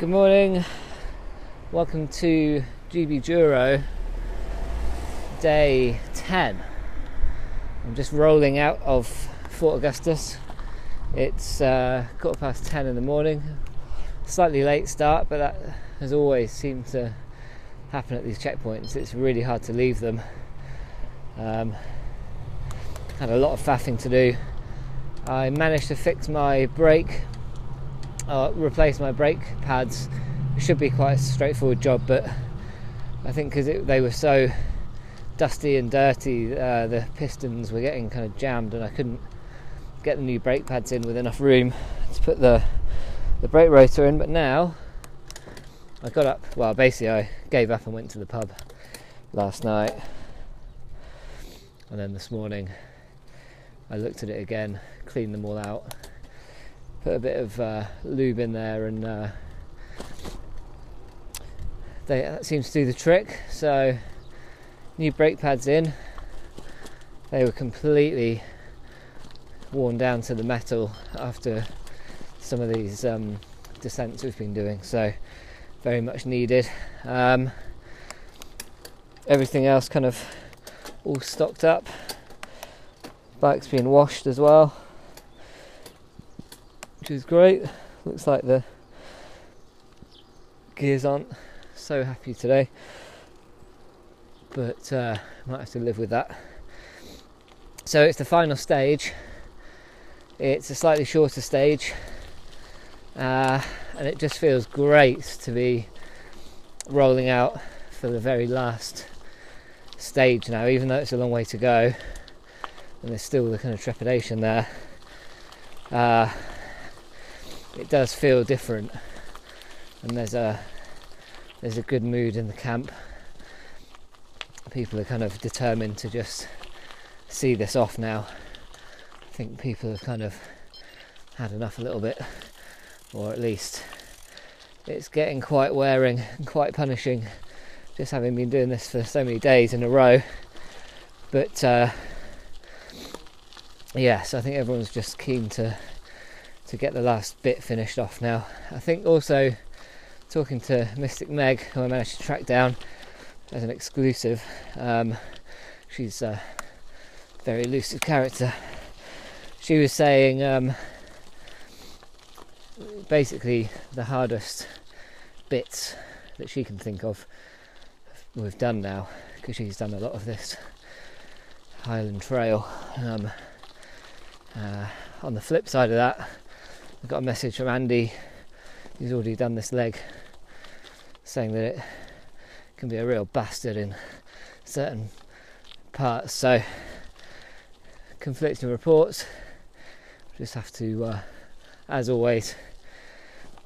Good morning. Welcome to GB Duro, day 10. I'm just rolling out of Fort Augustus. It's uh, quarter past 10 in the morning. Slightly late start, but that has always seemed to happen at these checkpoints. It's really hard to leave them. Um, had a lot of faffing to do. I managed to fix my brake uh, replace my brake pads. Should be quite a straightforward job, but I think because they were so dusty and dirty, uh, the pistons were getting kind of jammed, and I couldn't get the new brake pads in with enough room to put the the brake rotor in. But now I got up. Well, basically, I gave up and went to the pub last night, and then this morning I looked at it again, cleaned them all out put a bit of uh, lube in there and uh, they, that seems to do the trick. So new brake pads in. They were completely worn down to the metal after some of these um, descents we've been doing. So very much needed. Um, everything else kind of all stocked up. Bike's being washed as well which is great. Looks like the gears aren't so happy today, but uh, might have to live with that. So it's the final stage. It's a slightly shorter stage, uh, and it just feels great to be rolling out for the very last stage now, even though it's a long way to go, and there's still the kind of trepidation there. Uh, it does feel different, and there's a there's a good mood in the camp. People are kind of determined to just see this off now. I think people have kind of had enough a little bit, or at least it's getting quite wearing and quite punishing. Just having been doing this for so many days in a row, but uh, yes, I think everyone's just keen to to get the last bit finished off now. I think also talking to Mystic Meg, who I managed to track down as an exclusive. Um, she's a very elusive character. She was saying um, basically the hardest bits that she can think of we've done now because she's done a lot of this Highland Trail. Um, uh, on the flip side of that, I got a message from Andy, who's already done this leg, saying that it can be a real bastard in certain parts. So, conflicting reports. Just have to, uh, as always,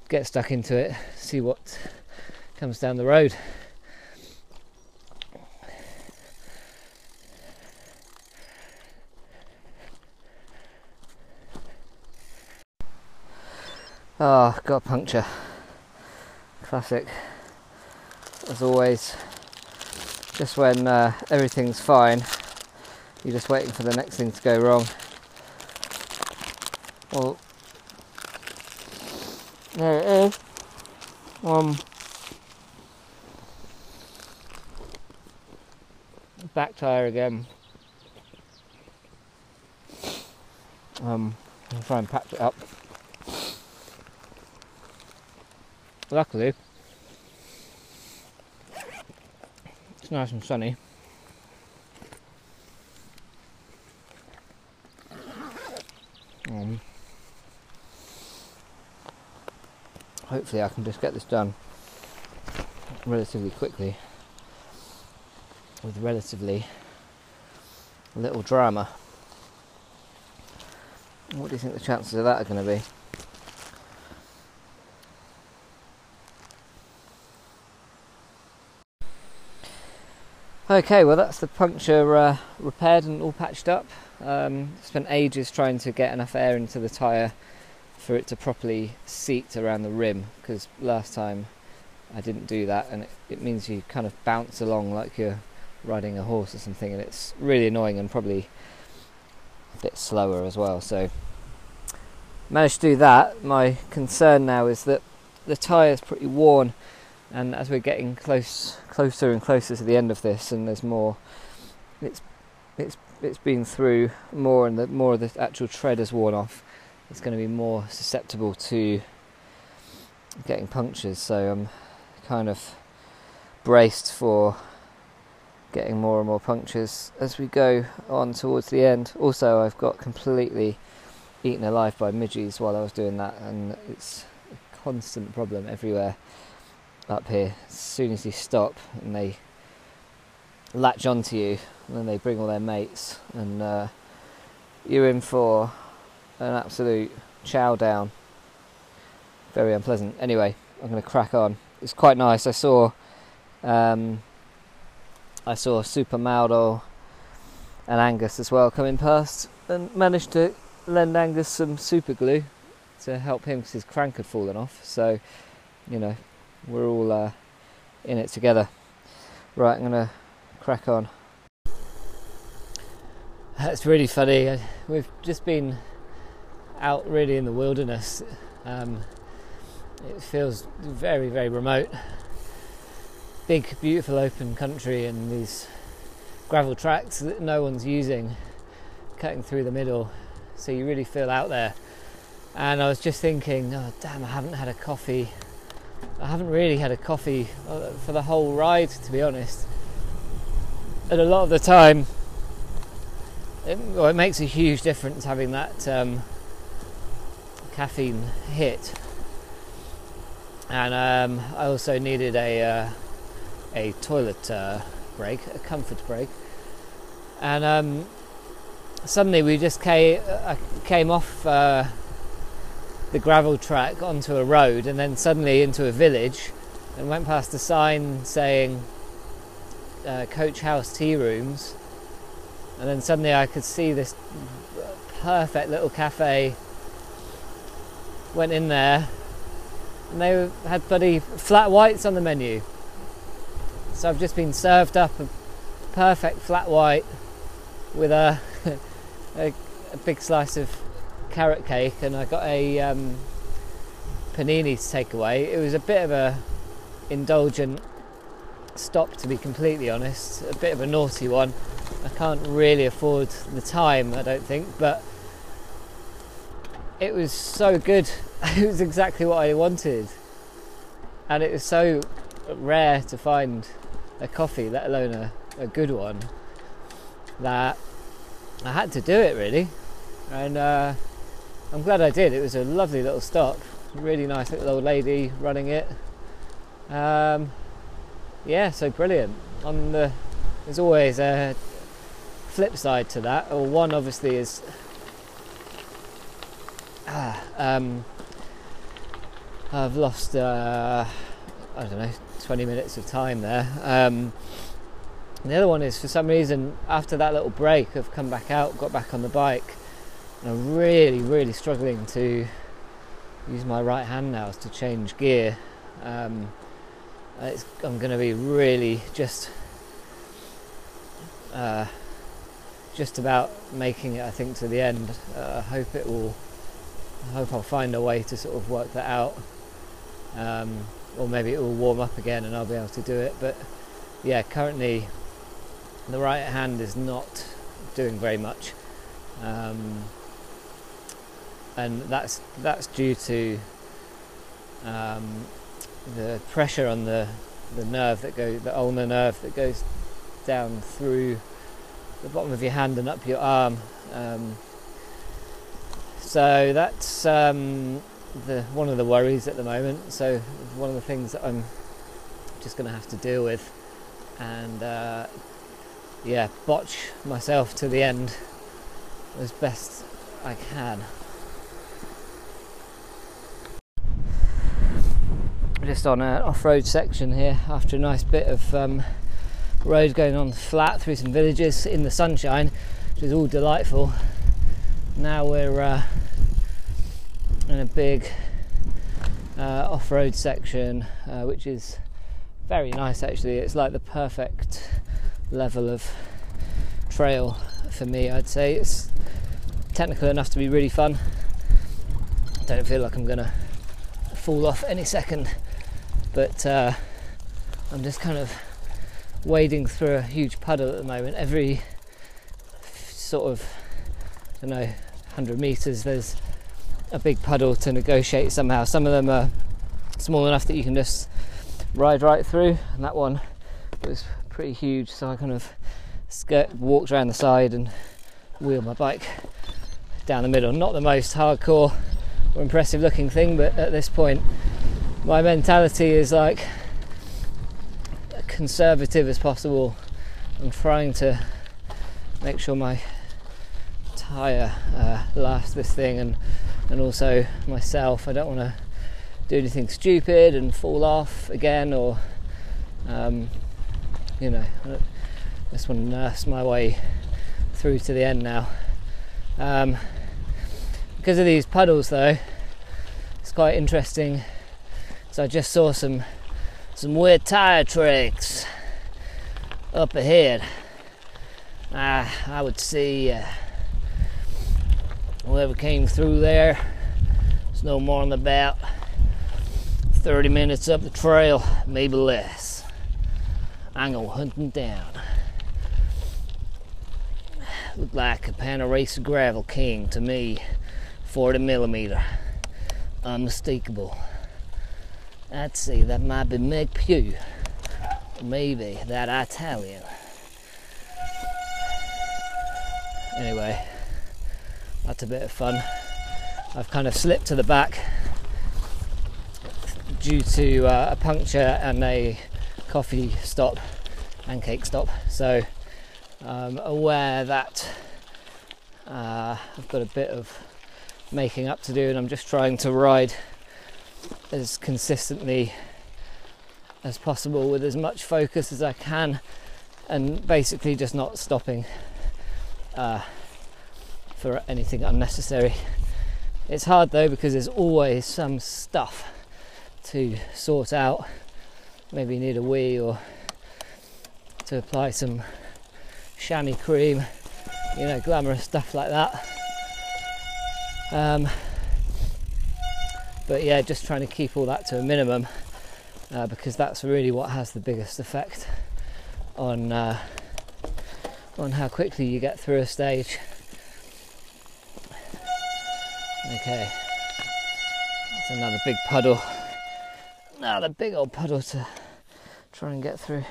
get stuck into it, see what comes down the road. Oh, got a puncture. Classic. As always, just when uh, everything's fine, you're just waiting for the next thing to go wrong. Well, there it is. Um, back tire again. Um, I'll try and patch it up. Luckily it's nice and sunny. Um, hopefully I can just get this done relatively quickly with relatively little drama. What do you think the chances of that are going to be? Okay, well that's the puncture uh, repaired and all patched up. Um, spent ages trying to get enough air into the tyre for it to properly seat around the rim because last time I didn't do that and it, it, means you kind of bounce along like you're riding a horse or something and it's really annoying and probably a bit slower as well. So managed to do that. My concern now is that the tyre's pretty worn, and as we're getting close, closer and closer to the end of this, and there's more, it's it's it's been through more, and the more of the actual tread has worn off. It's going to be more susceptible to getting punctures. So I'm kind of braced for getting more and more punctures as we go on towards the end. Also, I've got completely eaten alive by midges while I was doing that, and it's a constant problem everywhere up here. As soon as you stop and they latch onto you, and then they bring all their mates, and uh, you're in for an absolute chow down. Very unpleasant. Anyway, I'm going to crack on. It's quite nice. I saw. Um, I saw Super Mauro and Angus as well coming past and managed to lend Angus some super glue to help him because his crank had fallen off. So, you know, we're all uh, in it together. Right, I'm gonna crack on. That's really funny. We've just been out really in the wilderness. Um, it feels very, very remote big, beautiful open country and these gravel tracks that no one's using, cutting through the middle. So you really feel out there. And I was just thinking, oh damn, I haven't had a coffee. I haven't really had a coffee uh, for the whole ride, to be honest. And a lot of the time, it, well, it makes a huge difference having that um, caffeine hit. And um, I also needed a uh, a toilet uh, break, a comfort break, and um, suddenly we just came, uh, came off uh, the gravel track onto a road, and then suddenly into a village, and went past a sign saying uh, Coach House Tea Rooms, and then suddenly I could see this perfect little cafe. Went in there, and they had bloody flat whites on the menu. So I've just been served up a perfect flat white with a, a, a big slice of carrot cake, and I got a um, panini to take away. It was a bit of a indulgent stop, to be completely honest. A bit of a naughty one. I can't really afford the time, I don't think, but it was so good. it was exactly what I wanted, and it was so rare to find a coffee, let alone a, a good one, that I had to do it really. And uh, I'm glad I did. It was a lovely little stop, really nice little old lady running it. Um, yeah, so brilliant. On the there's always a flip side to that, or one obviously is ah, um, I've lost uh, I don't know 20 minutes of time there. Um, the other one is for some reason after that little break, I've come back out, got back on the bike, and I'm really, really struggling to use my right hand now to change gear. Um, I'm going to be really just uh, just about making it, I think, to the end. Uh, I hope it will. I hope I'll find a way to sort of work that out. Um, or maybe it will warm up again and I'll be able to do it. But yeah, currently the right hand is not doing very much, um, and that's that's due to um, the pressure on the the nerve that goes the ulnar nerve that goes down through the bottom of your hand and up your arm. Um, so that's um, the one of the worries at the moment. So one of the things that I'm just going to have to deal with, and uh, yeah, botch myself to the end as best I can. Just on an off-road section here after a nice bit of um, road going on flat through some villages in the sunshine, which is all delightful. Now we're uh, in a big uh, off-road section, uh, which is very nice. Actually, it's like the perfect level of trail for me. I'd say it's technical enough to be really fun. I don't feel like I'm gonna fall off any second. But uh, I'm just kind of wading through a huge puddle at the moment. Every sort of, I don't know, 100 meters, there's a big puddle to negotiate somehow. Some of them are small enough that you can just ride right through, and that one was pretty huge, so I kind of skirt, walked around the side and wheeled my bike down the middle. Not the most hardcore or impressive looking thing, but at this point, my mentality is like conservative as possible. I'm trying to make sure my tyre uh, lasts this thing and and also myself. I don't want to do anything stupid and fall off again or um, you know I just want to nurse my way through to the end now. Um, because of these puddles though, it's quite interesting. So I just saw some some weird tire tracks up ahead. Uh, I would see uh, whoever came through there. It's no more than about 30 minutes up the trail, maybe less. I'm gonna hunt them down. Look like a Panaracer Gravel King to me, 40 millimeter, unmistakable. I'd say that might be Meg Pugh. Maybe that Italian. Anyway, that's a bit of fun. I've kind of slipped to the back due to uh, a puncture and a coffee stop and cake stop. So I'm aware that uh, I've got a bit of making up to do and I'm just trying to ride as consistently as possible with as much focus as I can and basically just not stopping uh, for anything unnecessary. It's hard though because there's always some stuff to sort out. Maybe need a wee or to apply some chamois cream, you know, glamorous stuff like that. Um, but yeah, just trying to keep all that to a minimum uh, because that's really what has the biggest effect on uh, on how quickly you get through a stage. Okay, that's another big puddle. Another big old puddle to try and get through.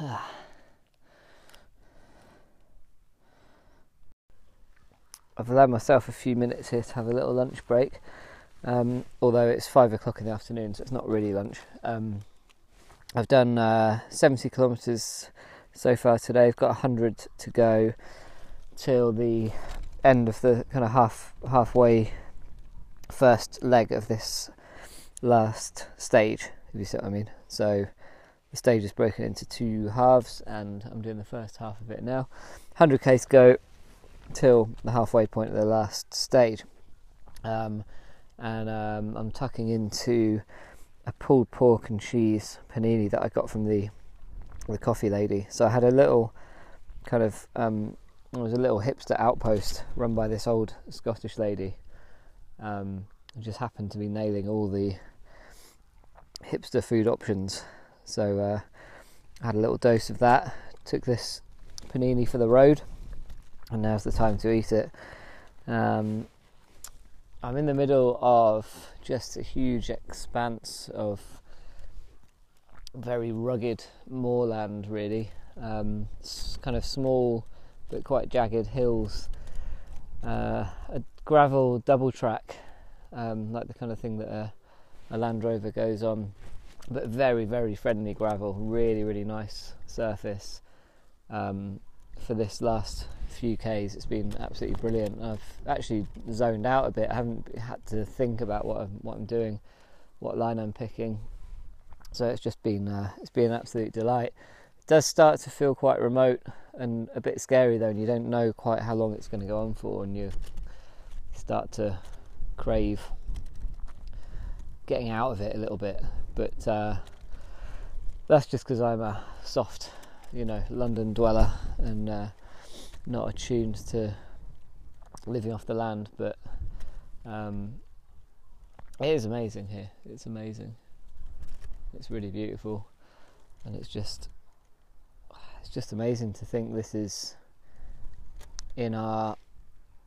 I've allowed myself a few minutes here to have a little lunch break, um, although it's five o'clock in the afternoon, so it's not really lunch. Um, I've done uh, 70 kilometres so far today. I've got 100 to go till the end of the kind of half halfway first leg of this last stage. If you see what I mean. So the stage is broken into two halves, and I'm doing the first half of it now. 100k to go till the halfway point of the last stage. Um, and um, I'm tucking into a pulled pork and cheese panini that I got from the the coffee lady. So I had a little kind of um, it was a little hipster outpost run by this old Scottish lady. Um, just happened to be nailing all the hipster food options. So uh, I had a little dose of that. Took this panini for the road and now's the time to eat it. Um, I'm in the middle of just a huge expanse of very rugged moorland, really. Um, kind of small but quite jagged hills. Uh, a gravel double track, um, like the kind of thing that a, a Land Rover goes on, but very, very friendly gravel. Really, really nice surface. Um, for this last few Ks, it's been absolutely brilliant. I've actually zoned out a bit. I haven't had to think about what I'm, what I'm doing, what line I'm picking. So it's just been uh, it's been an absolute delight. It does start to feel quite remote and a bit scary though, and you don't know quite how long it's going to go on for, and you start to crave getting out of it a little bit. But uh, that's just because I'm a soft you know London dweller and uh, not attuned to living off the land. But Um, it is amazing here. It's amazing. It's really beautiful, and it's just it's just amazing to think this is in our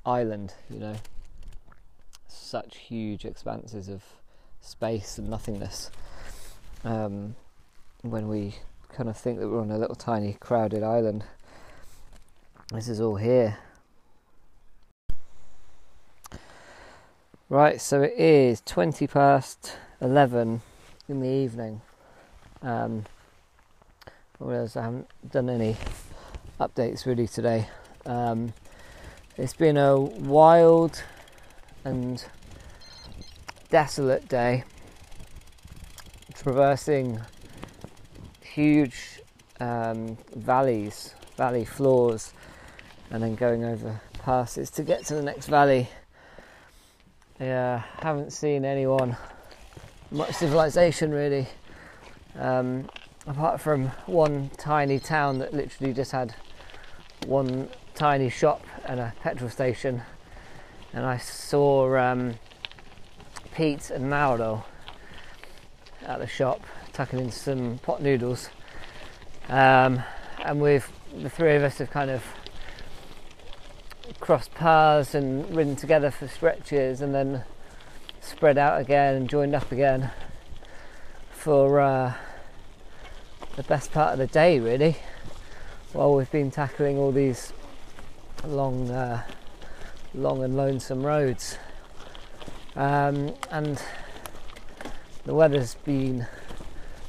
island. You know, such huge expanses of space and nothingness. Um, when we kind of think that we're on a little tiny crowded island, this is all here. Right, so it is 20 past 11 in the evening. Um, whereas I haven't done any updates really today. Um, it's been a wild and desolate day, traversing huge um, valleys, valley floors, and then going over passes to get to the next valley. Yeah, haven't seen anyone, much civilization really, um, apart from one tiny town that literally just had one tiny shop and a petrol station. And I saw um, Pete and Mauro at the shop tucking in some pot noodles. Um, and we've the three of us have kind of crossed paths and ridden together for stretches and then spread out again and joined up again for uh, the best part of the day really while we've been tackling all these long uh, long and lonesome roads. Um, and the weather's been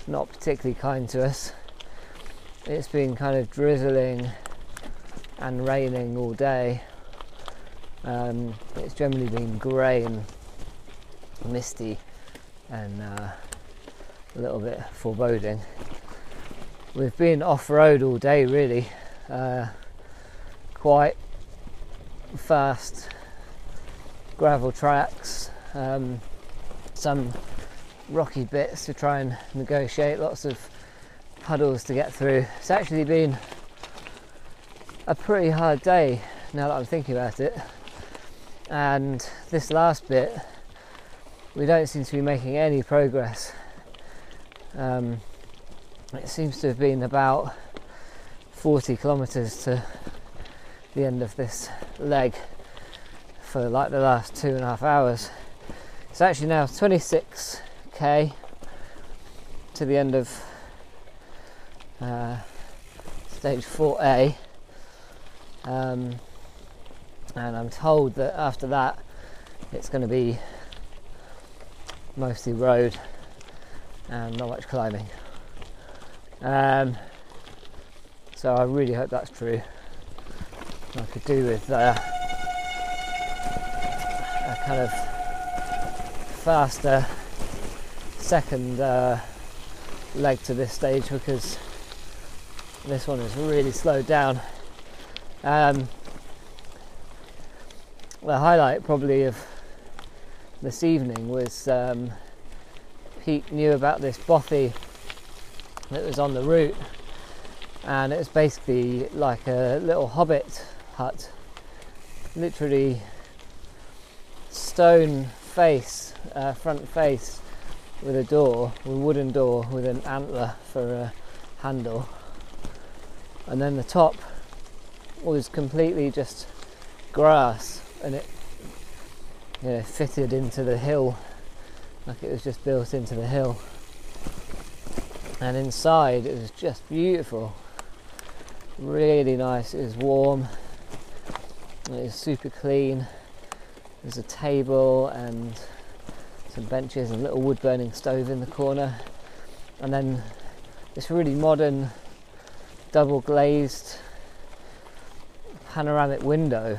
not particularly kind to us. It's been kind of drizzling and raining all day um, it's generally been grey and misty and uh, a little bit foreboding. We've been off road all day, really, uh, quite fast gravel tracks, um, some rocky bits to try and negotiate, lots of puddles to get through. It's actually been a pretty hard day now that I'm thinking about it and this last bit we don't seem to be making any progress. Um, it seems to have been about 40 kilometers to the end of this leg for like the last two and a half hours. It's actually now 26k to the end of uh, stage 4a um, and I'm told that after that it's going to be mostly road and not much climbing. Um, so I really hope that's true. I could do with uh, a kind of faster second uh, leg to this stage because this one is really slowed down. Um, the highlight probably of this evening was um, Pete knew about this bothy that was on the route, and it was basically like a little hobbit hut, literally stone face, uh, front face, with a door, a wooden door with an antler for a handle, and then the top was completely just grass and it you know, fitted into the hill like it was just built into the hill. And inside it was just beautiful. Really nice it was warm it was super clean. There's a table and some benches and a little wood burning stove in the corner. And then this really modern double glazed panoramic window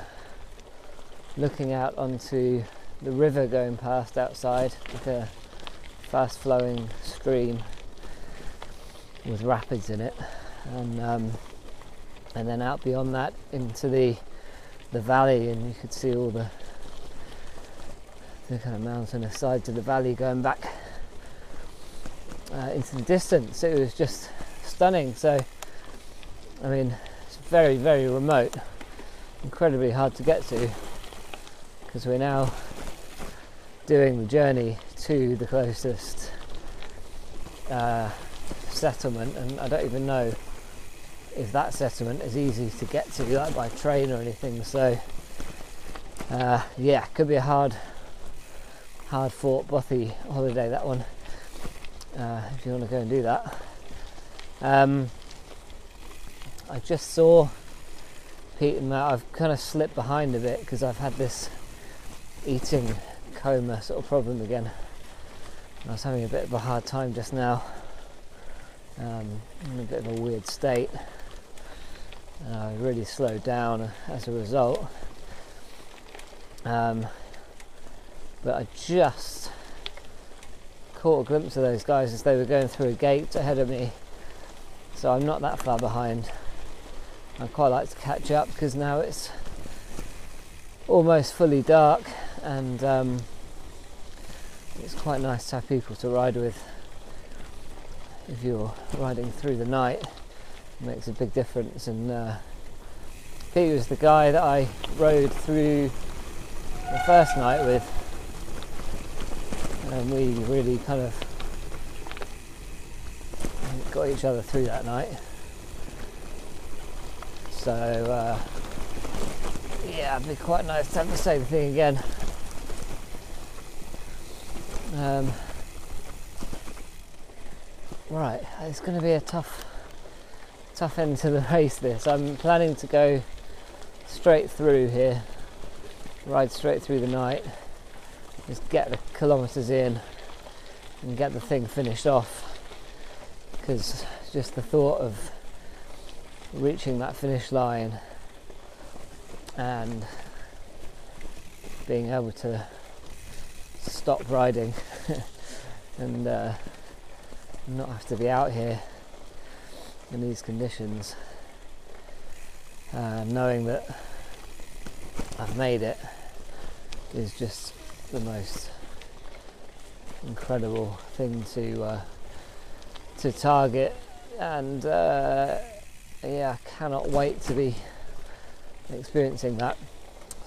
looking out onto the river going past outside like a fast flowing stream with rapids in it. And um, and then out beyond that into the the valley and you could see all the the kind of mountain aside to the valley going back uh, into the distance. It was just stunning. So I mean it's very very remote. Incredibly hard to get to because we're now doing the journey to the closest uh, settlement, and I don't even know if that settlement is easy to get to, like by train or anything. So, uh, yeah, could be a hard, hard fought bothy holiday that one. Uh, if you want to go and do that. Um, I just saw Pete and Matt. I've kind of slipped behind a bit because I've had this eating coma sort of problem again. I was having a bit of a hard time just now. Um, in a bit of a weird state. And I really slowed down as a result. Um, but I just caught a glimpse of those guys as they were going through a gate ahead of me. So I'm not that far behind. I quite like to catch up because now it's almost fully dark and um, it's quite nice to have people to ride with if you're riding through the night it makes a big difference and uh, Pete was the guy that I rode through the first night with and we really kind of got each other through that night. So uh, yeah, it'd be quite nice to have the same thing again. Um, right, it's going to be a tough, tough end to the race. This I'm planning to go straight through here, ride straight through the night just get the kilometres in and get the thing finished off because just the thought of reaching that finish line and being able to stop riding and uh, not have to be out here in these conditions uh, knowing that I've made it is just the most incredible thing to uh, to target, and uh, yeah, I cannot wait to be experiencing that.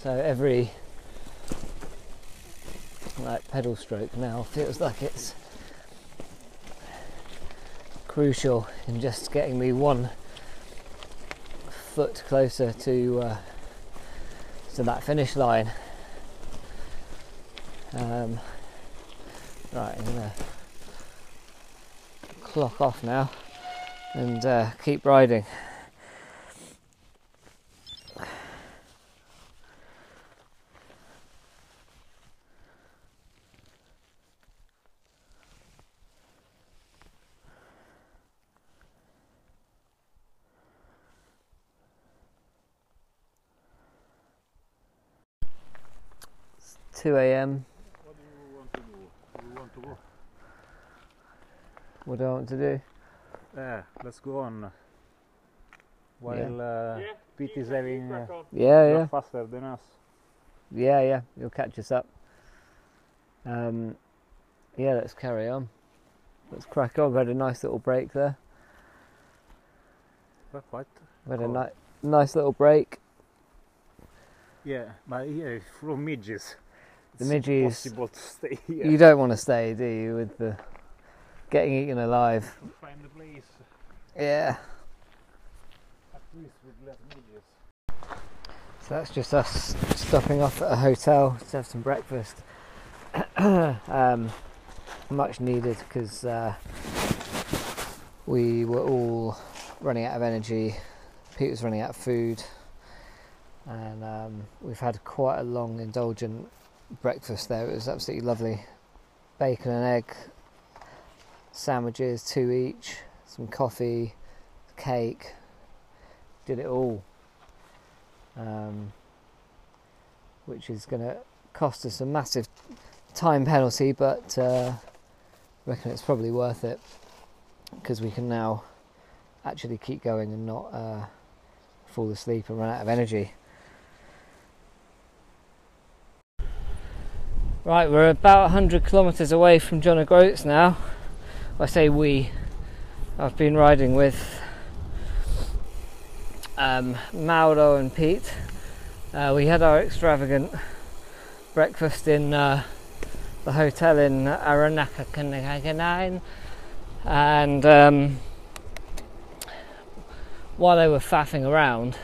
So every like pedal stroke now feels like it's crucial in just getting me one foot closer to uh, to that finish line. Um, right, I'm gonna clock off now and uh, keep riding. Two a.m. What do you want to do? You want to go? What do I want to do? Yeah, let's go on. While uh, Pete is having uh, Yeah, yeah, faster than us. yeah, yeah. You'll catch us up. Um, yeah, let's carry on. Let's crack on. We had a nice little break there. But what? We had a Cool. ni- nice little break. Yeah, but yeah, from midges. The midges- Possible to stay here. You don't want to stay, do you, with the getting eaten alive? find a place Yeah. at least with less midges. So that's just us stopping off at a hotel to have some breakfast. um, much needed because uh, we were all running out of energy. Pete was running out of food, and um, we've had quite a long, indulgent breakfast there. It was absolutely lovely. Bacon and egg sandwiches, two each, some coffee, cake. Did it all um, which is going to cost us a massive time penalty, but uh, reckon it's probably worth it because we can now actually keep going and not uh, fall asleep and run out of energy. Right, we're about 100 kilometres away from John O'Groats now. I say we, I've been riding with um, Mauro and Pete. Uh, we had our extravagant breakfast in uh, the hotel in Aranaka and um, while they were faffing around,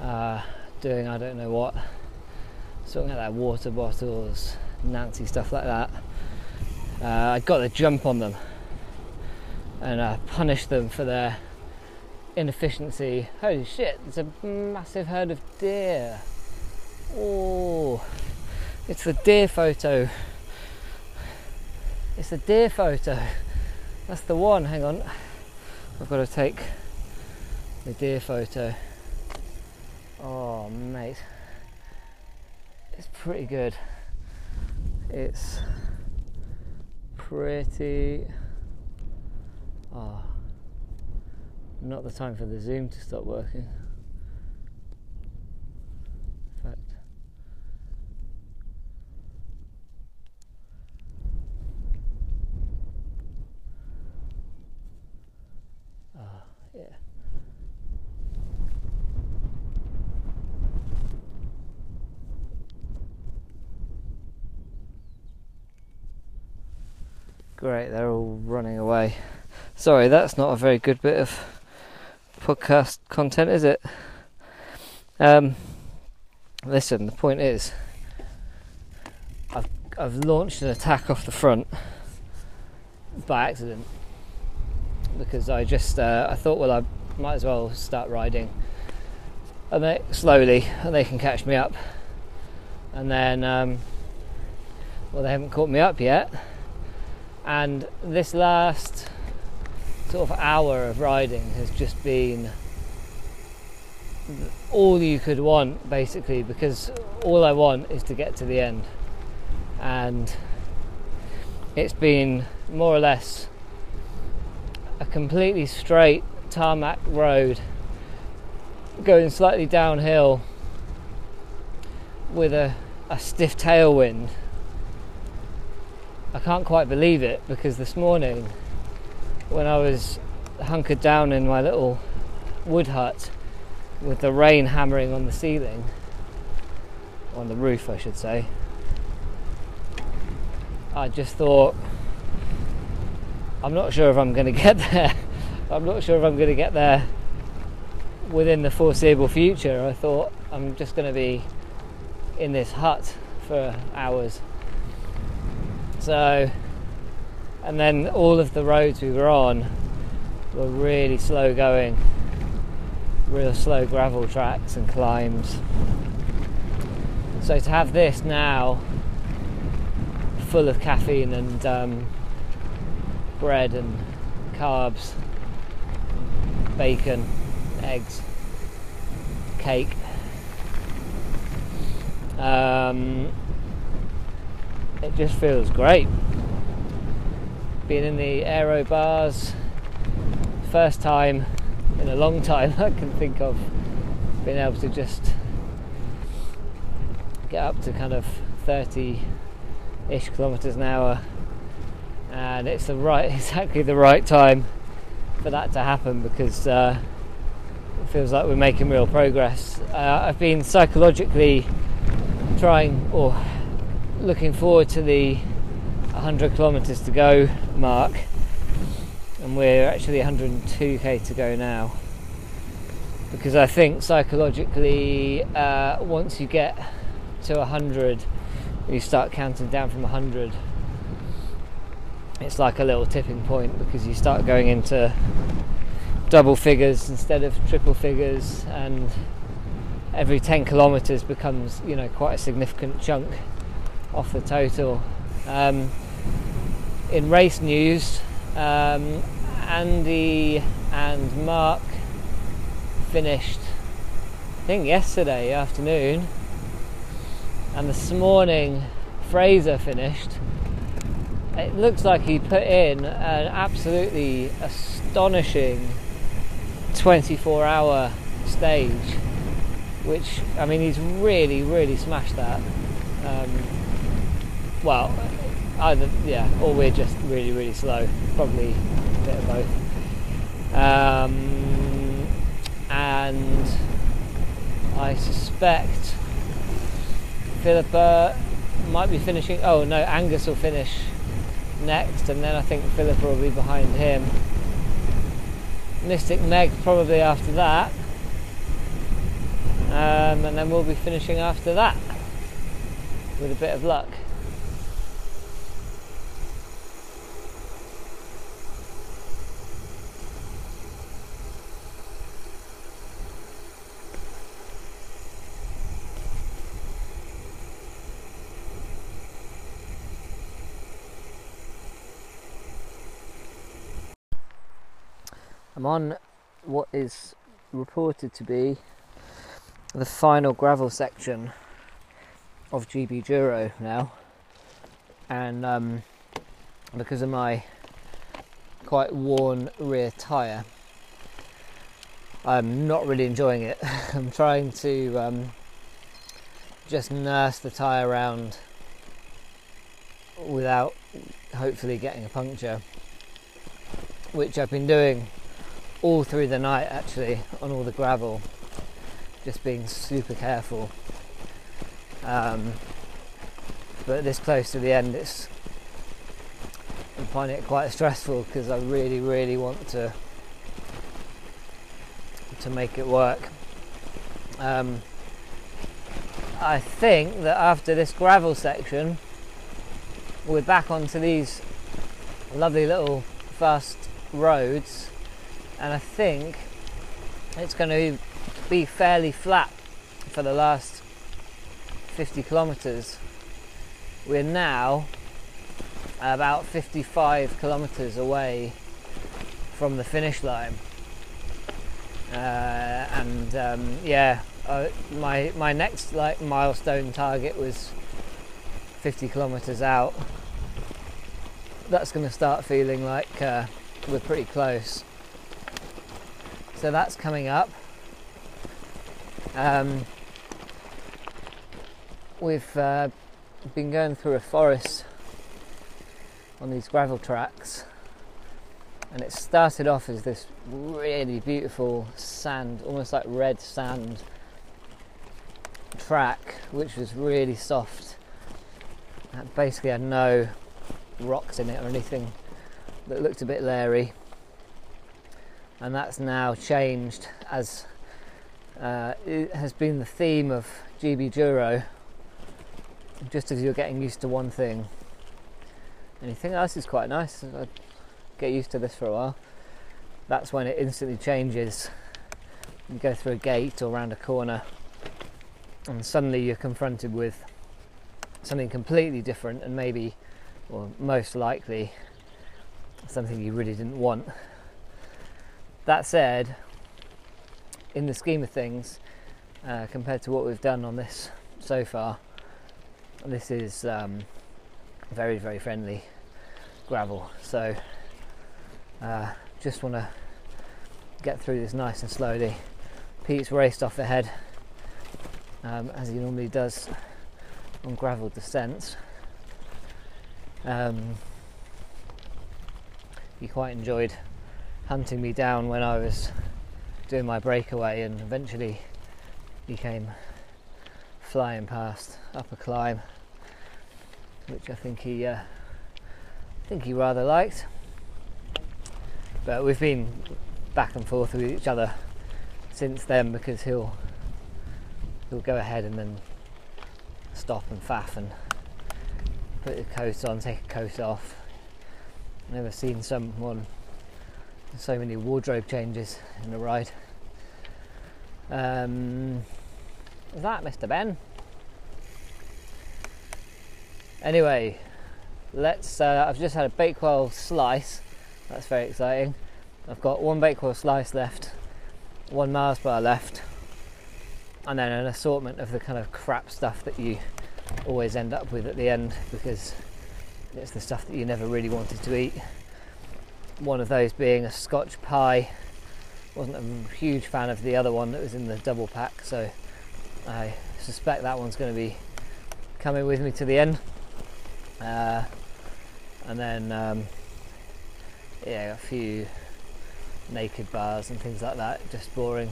uh, doing I don't know what, out their water bottles, Nancy stuff like that, uh, I got the jump on them and uh, punished them for their inefficiency. Holy shit, there's a massive herd of deer. Oh, it's the deer photo. It's the deer photo. That's the one. Hang on. I've got to take the deer photo. Oh, mate. It's pretty good. It's pretty. Oh, not the time for the zoom to stop working. In fact, ah, yeah. Great, they're all running away. Sorry, that's not a very good bit of podcast content, is it? Um, listen, the point is, I've I've launched an attack off the front by accident because I just uh, I thought, well, I might as well start riding, and they slowly, and they can catch me up, and then, um, well, they haven't caught me up yet, and this last sort of hour of riding has just been all you could want basically because all I want is to get to the end. And it's been more or less a completely straight tarmac road going slightly downhill with a, a stiff tailwind I can't quite believe it because this morning when I was hunkered down in my little wood hut with the rain hammering on the ceiling, on the roof, I should say, I just thought, I'm not sure if I'm going to get there. I'm not sure if I'm going to get there within the foreseeable future. I thought I'm just going to be in this hut for hours. So and then all of the roads we were on were really slow going, real slow gravel tracks and climbs. So to have this now full of caffeine and um, bread and carbs, bacon, eggs, cake. Um, it just feels great. Been in the aero bars. First time in a long time I can think of being able to just get up to kind of 30 ish kilometers an hour. And it's the right exactly the right time for that to happen because uh, it feels like we're making real progress. Uh, I've been psychologically trying or looking forward to the 100 kilometers to go mark, and we're actually 102k to go now. Because I think psychologically, uh, once you get to 100, you start counting down from 100. It's like a little tipping point because you start going into double figures instead of triple figures, and every 10 kilometers becomes, you know, quite a significant chunk off the total. Um, in race news, um, Andy and Mark finished, I think, yesterday afternoon, and this morning Fraser finished. It looks like he put in an absolutely astonishing 24 hour stage, which I mean, he's really, really smashed that. Um, well, either yeah, or we're just really really slow. Probably a bit of both. Um, and I suspect Philippa might be finishing. Oh no, Angus will finish next, and then I think Philippa will be behind him. Mystic Meg probably after that, um, and then we'll be finishing after that with a bit of luck. I'm on what is reported to be the final gravel section of GB Duro now, and um, because of my quite worn rear tyre, I'm not really enjoying it. I'm trying to um, just nurse the tyre around without hopefully getting a puncture, which I've been doing all through the night actually on all the gravel, just being super careful. Um, but this close to the end, it's I'm finding it quite stressful because I really, really want to to make it work. Um, I think that after this gravel section, we're back onto these lovely little fast roads and I think it's going to be fairly flat for the last 50 kilometers. We're now about 55 kilometers away from the finish line, uh, and um, yeah, uh, my my next like milestone target was 50 kilometers out. That's going to start feeling like uh, we're pretty close so that's coming up. Um, we've uh, been going through a forest on these gravel tracks, and it started off as this really beautiful sand, almost like red sand track, which was really soft. It basically had no rocks in it or anything that looked a bit leery and that's now changed as uh, it has been the theme of GB Duro. Just as you're getting used to one thing, anything else is quite nice. I get used to this for a while. That's when it instantly changes. You go through a gate or round a corner, and suddenly you're confronted with something completely different, and maybe, or most likely, something you really didn't want. That said, in the scheme of things, uh, compared to what we've done on this so far, this is um, very, very friendly gravel. So, uh, just want to get through this nice and slowly. Pete's raced off ahead, um, as he normally does on gravel descents. Um, he quite enjoyed hunting me down when I was doing my breakaway, and eventually he came flying past up a climb, which I think he, uh, I think he rather liked. But we've been back and forth with each other since then because he'll he'll go ahead and then stop and faff and put the coat on, take a coat off. Never seen someone so many wardrobe changes in the ride. Um, is that Mr. Ben? Anyway, let's. Uh, I've just had a Bakewell slice. That's very exciting. I've got one Bakewell slice left, one Mars bar left, and then an assortment of the kind of crap stuff that you always end up with at the end because it's the stuff that you never really wanted to eat one of those being a Scotch pie. Wasn't a huge fan of the other one that was in the double pack, so I suspect that one's going to be coming with me to the end. Uh, and then, um, yeah, a few naked bars and things like that, just boring,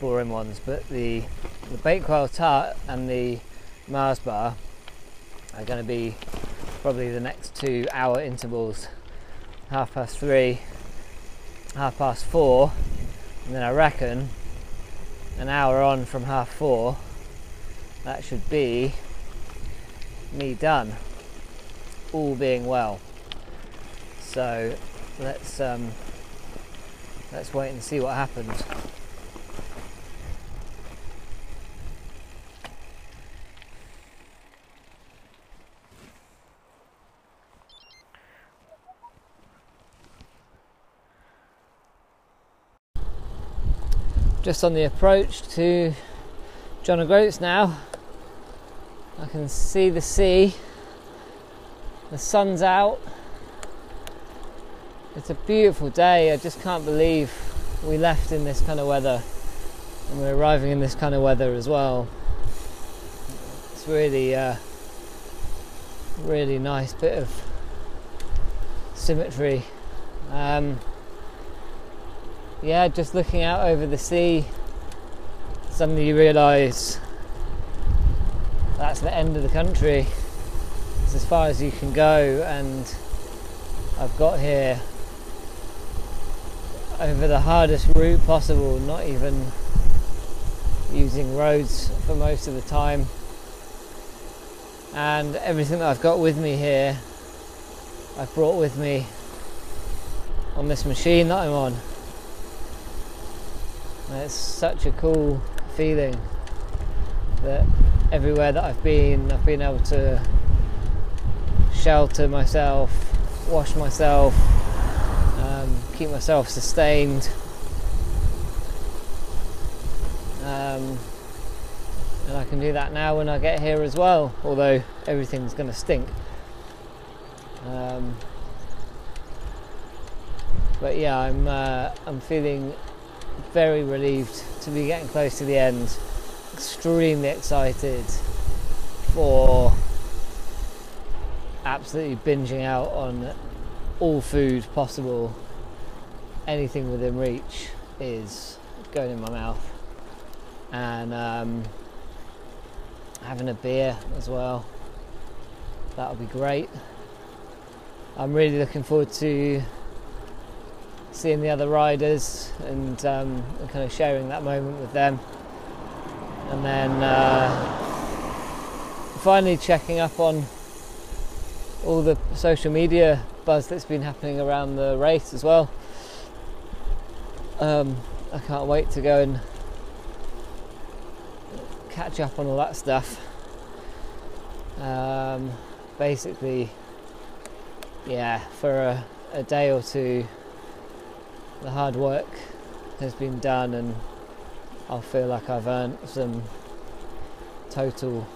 boring ones. But the the Bakewell tart and the Mars bar are going to be probably the next two hour intervals half past three, half past four, and then I reckon an hour on from half four, that should be me done, all being well. So let's um, let's wait and see what happens. Just on the approach to John O'Groats now. I can see the sea, the sun's out. It's a beautiful day. I just can't believe we left in this kind of weather and we're arriving in this kind of weather as well. It's really, uh, really nice bit of symmetry. Um, yeah, just looking out over the sea, suddenly you realise that's the end of the country. It's as far as you can go, and I've got here over the hardest route possible, not even using roads for most of the time. And everything that I've got with me here, I've brought with me on this machine that I'm on. It's such a cool feeling that everywhere that I've been, I've been able to shelter myself, wash myself, um, keep myself sustained. Um, and I can do that now when I get here as well, although everything's going to stink. Um, but yeah, I'm uh, I'm feeling very relieved to be getting close to the end. Extremely excited for absolutely binging out on all food possible. Anything within reach is going in my mouth. And um, having a beer as well. That'll be great. I'm really looking forward to seeing the other riders and, um, and kind of sharing that moment with them. And then uh, finally checking up on all the social media buzz that's been happening around the race as well. Um, I can't wait to go and catch up on all that stuff. Um, basically, yeah, for a, a day or two, the hard work has been done, and I'll feel like I've earned some total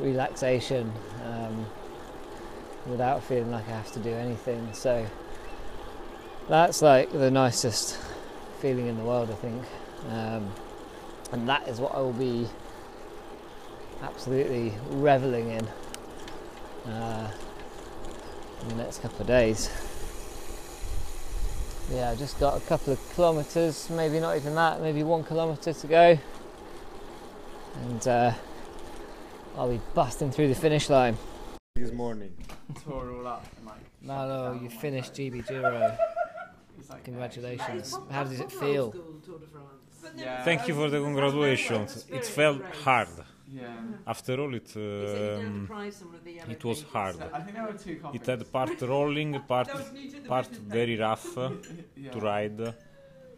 relaxation um, without feeling like I have to do anything. So that's like the nicest feeling in the world, I think. Um, and that is what I will be absolutely reveling in uh, in the next couple of days yeah, I just got a couple of kilometres, maybe not even that, maybe one kilometre to go, and uh, I'll be busting through the finish line. This morning. Tore all up and like. Malo, you finished GB Duro. like, Congratulations. How does it feel? Yeah. Thank you for the congratulations. It felt hard. Yeah. After all, it um, it was hard. I think there were two It had part rolling, part part very rough uh, yeah. to ride,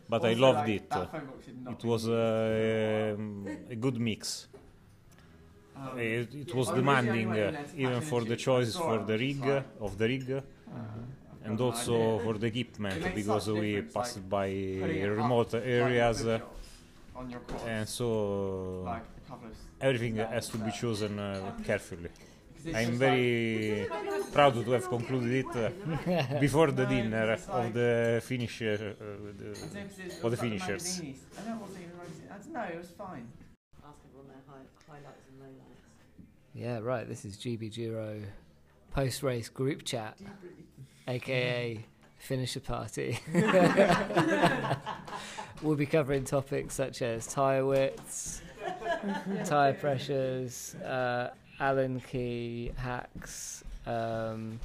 but I loved like, it. that phone book should not It was used. uh, um, a good mix. Um, It, it yeah, was demanding, uh, even for the patch choices for the so I was rig just of the rig, uh, and got also idea. for the equipment because we passed like, by putting it up, remote areas, uh, on your quads, and so like a couple of everything has to be chosen uh, carefully. I'm very proud to have concluded it uh, before the dinner because it's like- of the finish. Uh, the, I don't know, 'cause it- it for the finishers. magazine-y. I don't know what even magazine. I don't know. It was fine. Ask everyone their highlights and lowlights. Yeah, right. This is GB Duro post race group chat, aka finisher party. we'll be covering topics such as tyre widths, tyre pressures, uh, Allen key hacks, um,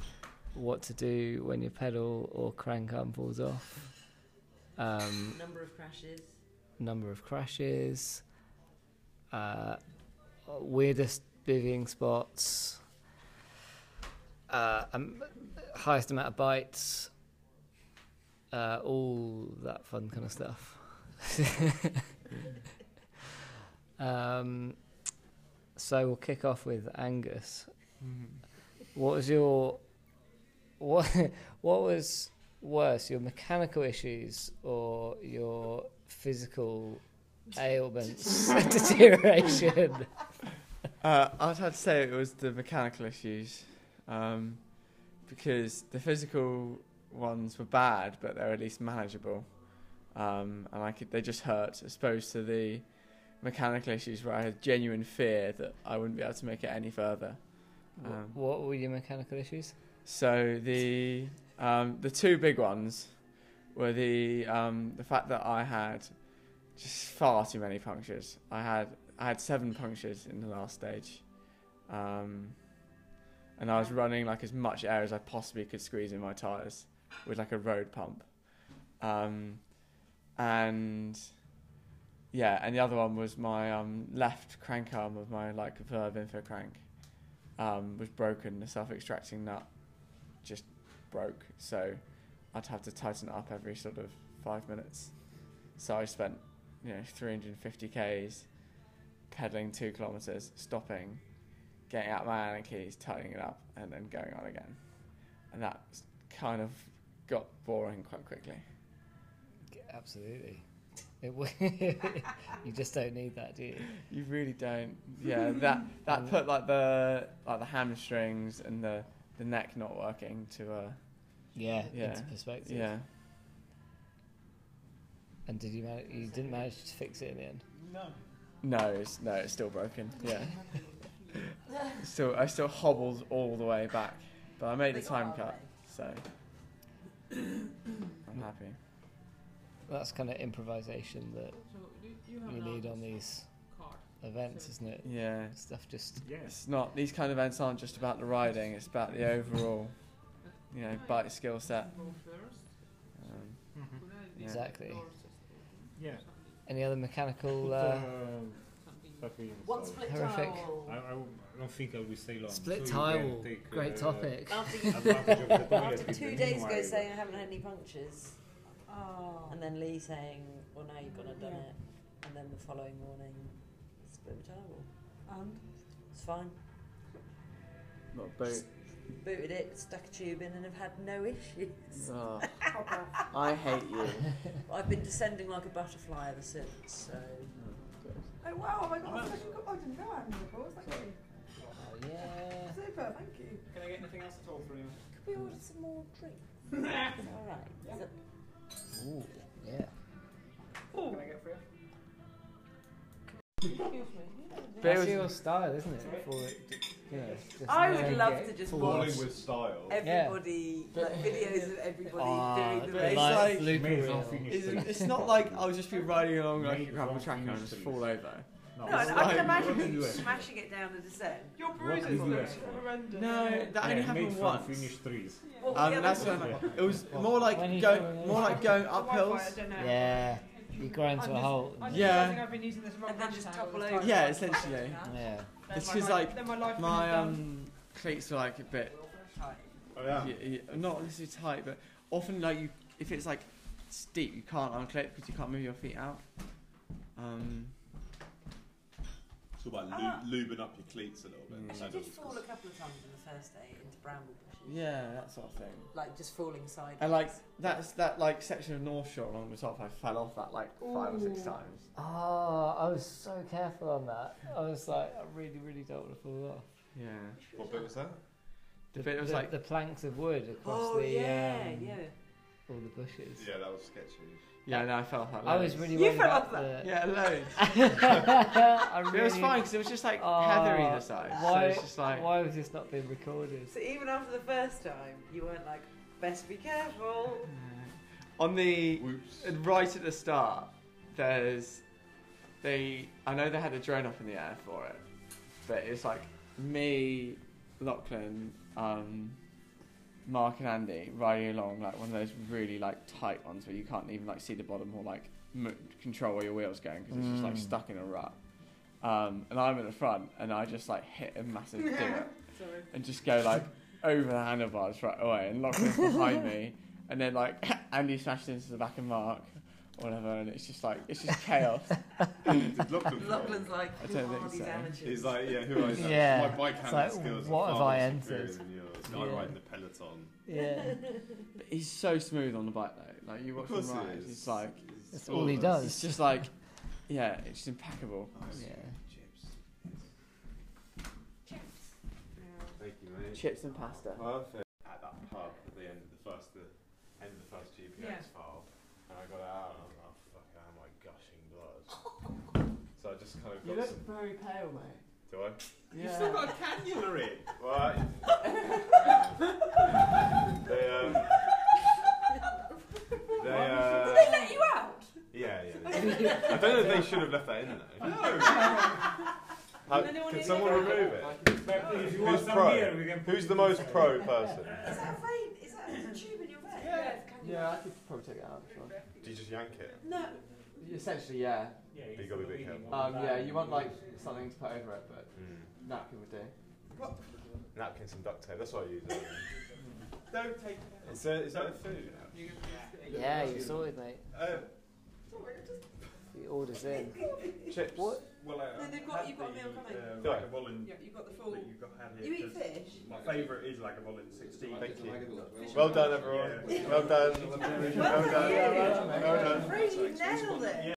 what to do when your pedal or crank arm falls off, um, Number of crashes. number of crashes, uh, weirdest bivvying spots, uh, um, highest amount of bites, uh, all that fun kind of stuff. um, so we'll kick off with Angus. What was your what? What was worse, your mechanical issues or your physical ailments, deterioration? Uh, I'd have to say it was the mechanical issues, um, because the physical ones were bad, but they're at least manageable, um, and I could they just hurt, as opposed to the mechanical issues where I had genuine fear that I wouldn't be able to make it any further. Um, what were your mechanical issues? So the um, the two big ones were the um, the fact that I had just far too many punctures. I had I had seven punctures in the last stage, um, and I was running like as much air as I possibly could squeeze in my tires with like a road pump, um, and yeah, and the other one was my um, left crank arm of my like Verve InfoCrank um, was broken. The self-extracting nut just broke, so I'd have to tighten it up every sort of five minutes. So I spent, you know, 350 k's pedaling two kilometers, stopping, getting out my Allen keys, tightening it up, and then going on again. And that kind of got boring quite quickly. Absolutely. It w- you just don't need that, do you? You really don't. Yeah, that that put like the like the hamstrings and the the neck not working to uh Yeah, Yeah. into perspective. yeah. And did you manage? You didn't manage to fix it in the end. No, it's no, it's still broken. Yeah. still, I still hobbled all the way back, but I made the They got time cut, way. so I'm happy. That's kind of improvisation that you need on these events, isn't it? Yeah. Stuff just Yes. It's not. These kind of events aren't just about the riding. It's about the overall, you know, bike skill set. Um, yeah. exactly. Yeah. Any other mechanical uh, Uh, that we One installed. split Horrific. towel. I, I w- I don't think I will stay long. split so you can tile? take, Great uh, topic. After, you, advantage of the toilet after two days ago saying I haven't had any punctures, Oh. and then Lee saying, well, now you've gone and done it, and then the following morning, split the towel. And? It's fine. not boot. Booted it, stuck a tube in, and have had no issues. Oh, I hate you. I've been descending like a butterfly ever since, so. Oh, oh wow, oh my god, I didn't I didn't know I had nipples. Thank you. Oh, yeah. Super, thank you. Can I get anything else at all for you? Could we order some more drinks? Alright. Is it- Ooh, yeah. What can I get for you? Excuse me. That's your style, isn't it? For you know, just I would love to just full watch of- with style. Everybody, like videos of everybody Ah, doing the but race. like- like May blooper as well reel. finish It's, it's not like I'll just be riding along like a Maybe gravel track and I'll just fall over. No, No, I, I can imagine What you did you ask? smashing it down the descent. Your What bruises did look horrendous. No, that only Yeah, made happened from once. finished trees. What was Um, the that's when it was more like going, go- more like going The up hills. I don't know. Yeah, you grind to a I'm halt. I'm Yeah. I've been using this wrong And then hashtag just all topple over. Yeah, essentially. Yeah. Then It's my 'cause, like, my, life My um cleats are like a bit, Oh, yeah. y- y- not necessarily tight, but often like you, if it's like steep, you can't unclip because you can't move your feet out. Um, It's all about Ah. lu- lubing up your cleats a little bit. Mm. She That did does- fall a couple of times in the first day into bramble bushes. yeah, that sort of thing. Like just falling sideways. And like that's that like section of North Shore along the top, I fell off that like five or six Ooh. times. Oh, I was so careful on that. I was like, I really, really don't want to fall off. Yeah. What bit was that? The bit was the, like the planks of wood across oh the yeah, um, yeah. all the bushes. Yeah, that was sketchy. Yeah, no, I fell off that. I was loads. really You worried fell about off that? the. Yeah, loads. I But it was fine because it was just like Oh, heathery the side. So Why? it's just like why was this not being recorded? So even after the first time, you weren't like, best be careful. on the Whoops. right at the start. There's they. I know they had a drone up in the air for it, but it's like me, Lachlan, um, Mark, and Andy riding along like one of those really like tight ones where you can't even like see the bottom or like m- control where your wheels going because it's just like Mm. stuck in a rut. Um, and I'm at the front and I just like hit a massive divot Sorry. and just go like over the handlebars right away and Lachlan's behind me and then like Andy smashed into the back of Mark or whatever and it's just like it's just chaos. Did Lachlan throw? Lachlan's like, I who don't are think these so. amateurs? He's like, yeah, who are you? Yeah, My bike it's handling like, skills what have far I more superior entered? than yours. I Yeah. ride the peloton. Yeah, But he's so smooth on the bike though. Like you watch Of course him ride, is. he's like That's all he does. it's just like yeah, it's just impeccable. yeah. Chips. Yeah. Thank you, mate. Chips and pasta. Perfect. At that pub at the end of the first, the end of the first GPS Yeah. file, and I got it out and I was like, oh, fuck, am I gushing blood? so I just kind of You got look some. very pale, mate. Do I? Yeah. You've still got a cannula in. Right. they um. They uh. Did they let you out? Yeah, yeah. I don't know if they should have left that in though. How, Did anyone can hear someone that? remove it? But if you want Who's some pro? here, we can Who's the most pro person? Is that a vein? Is that a tube in your vein? Yeah. Yeah, I could probably take it out. If you want. Do you just yank it? No. Essentially, yeah. Yeah, But you gotta be a bit careful. Um, yeah, you want like something to put over it, but Mm. Napkin would do. Napkins and duct tape. That's what I use. Don't take. Is that, is that food? Yeah, you sorted, mate. Uh, The order's in. chips. What? Well, uh, No, they've got- you've got a meal coming. Uh, Do I? Lagavulin Yeah, you've got the full. you've got had You here. eat 'cause fish? My favourite is Lagavulin 16. Thank you. Fish Well and done, chips. everyone. Yeah. Well done. Well Well done. done. Well done. Really nailed it.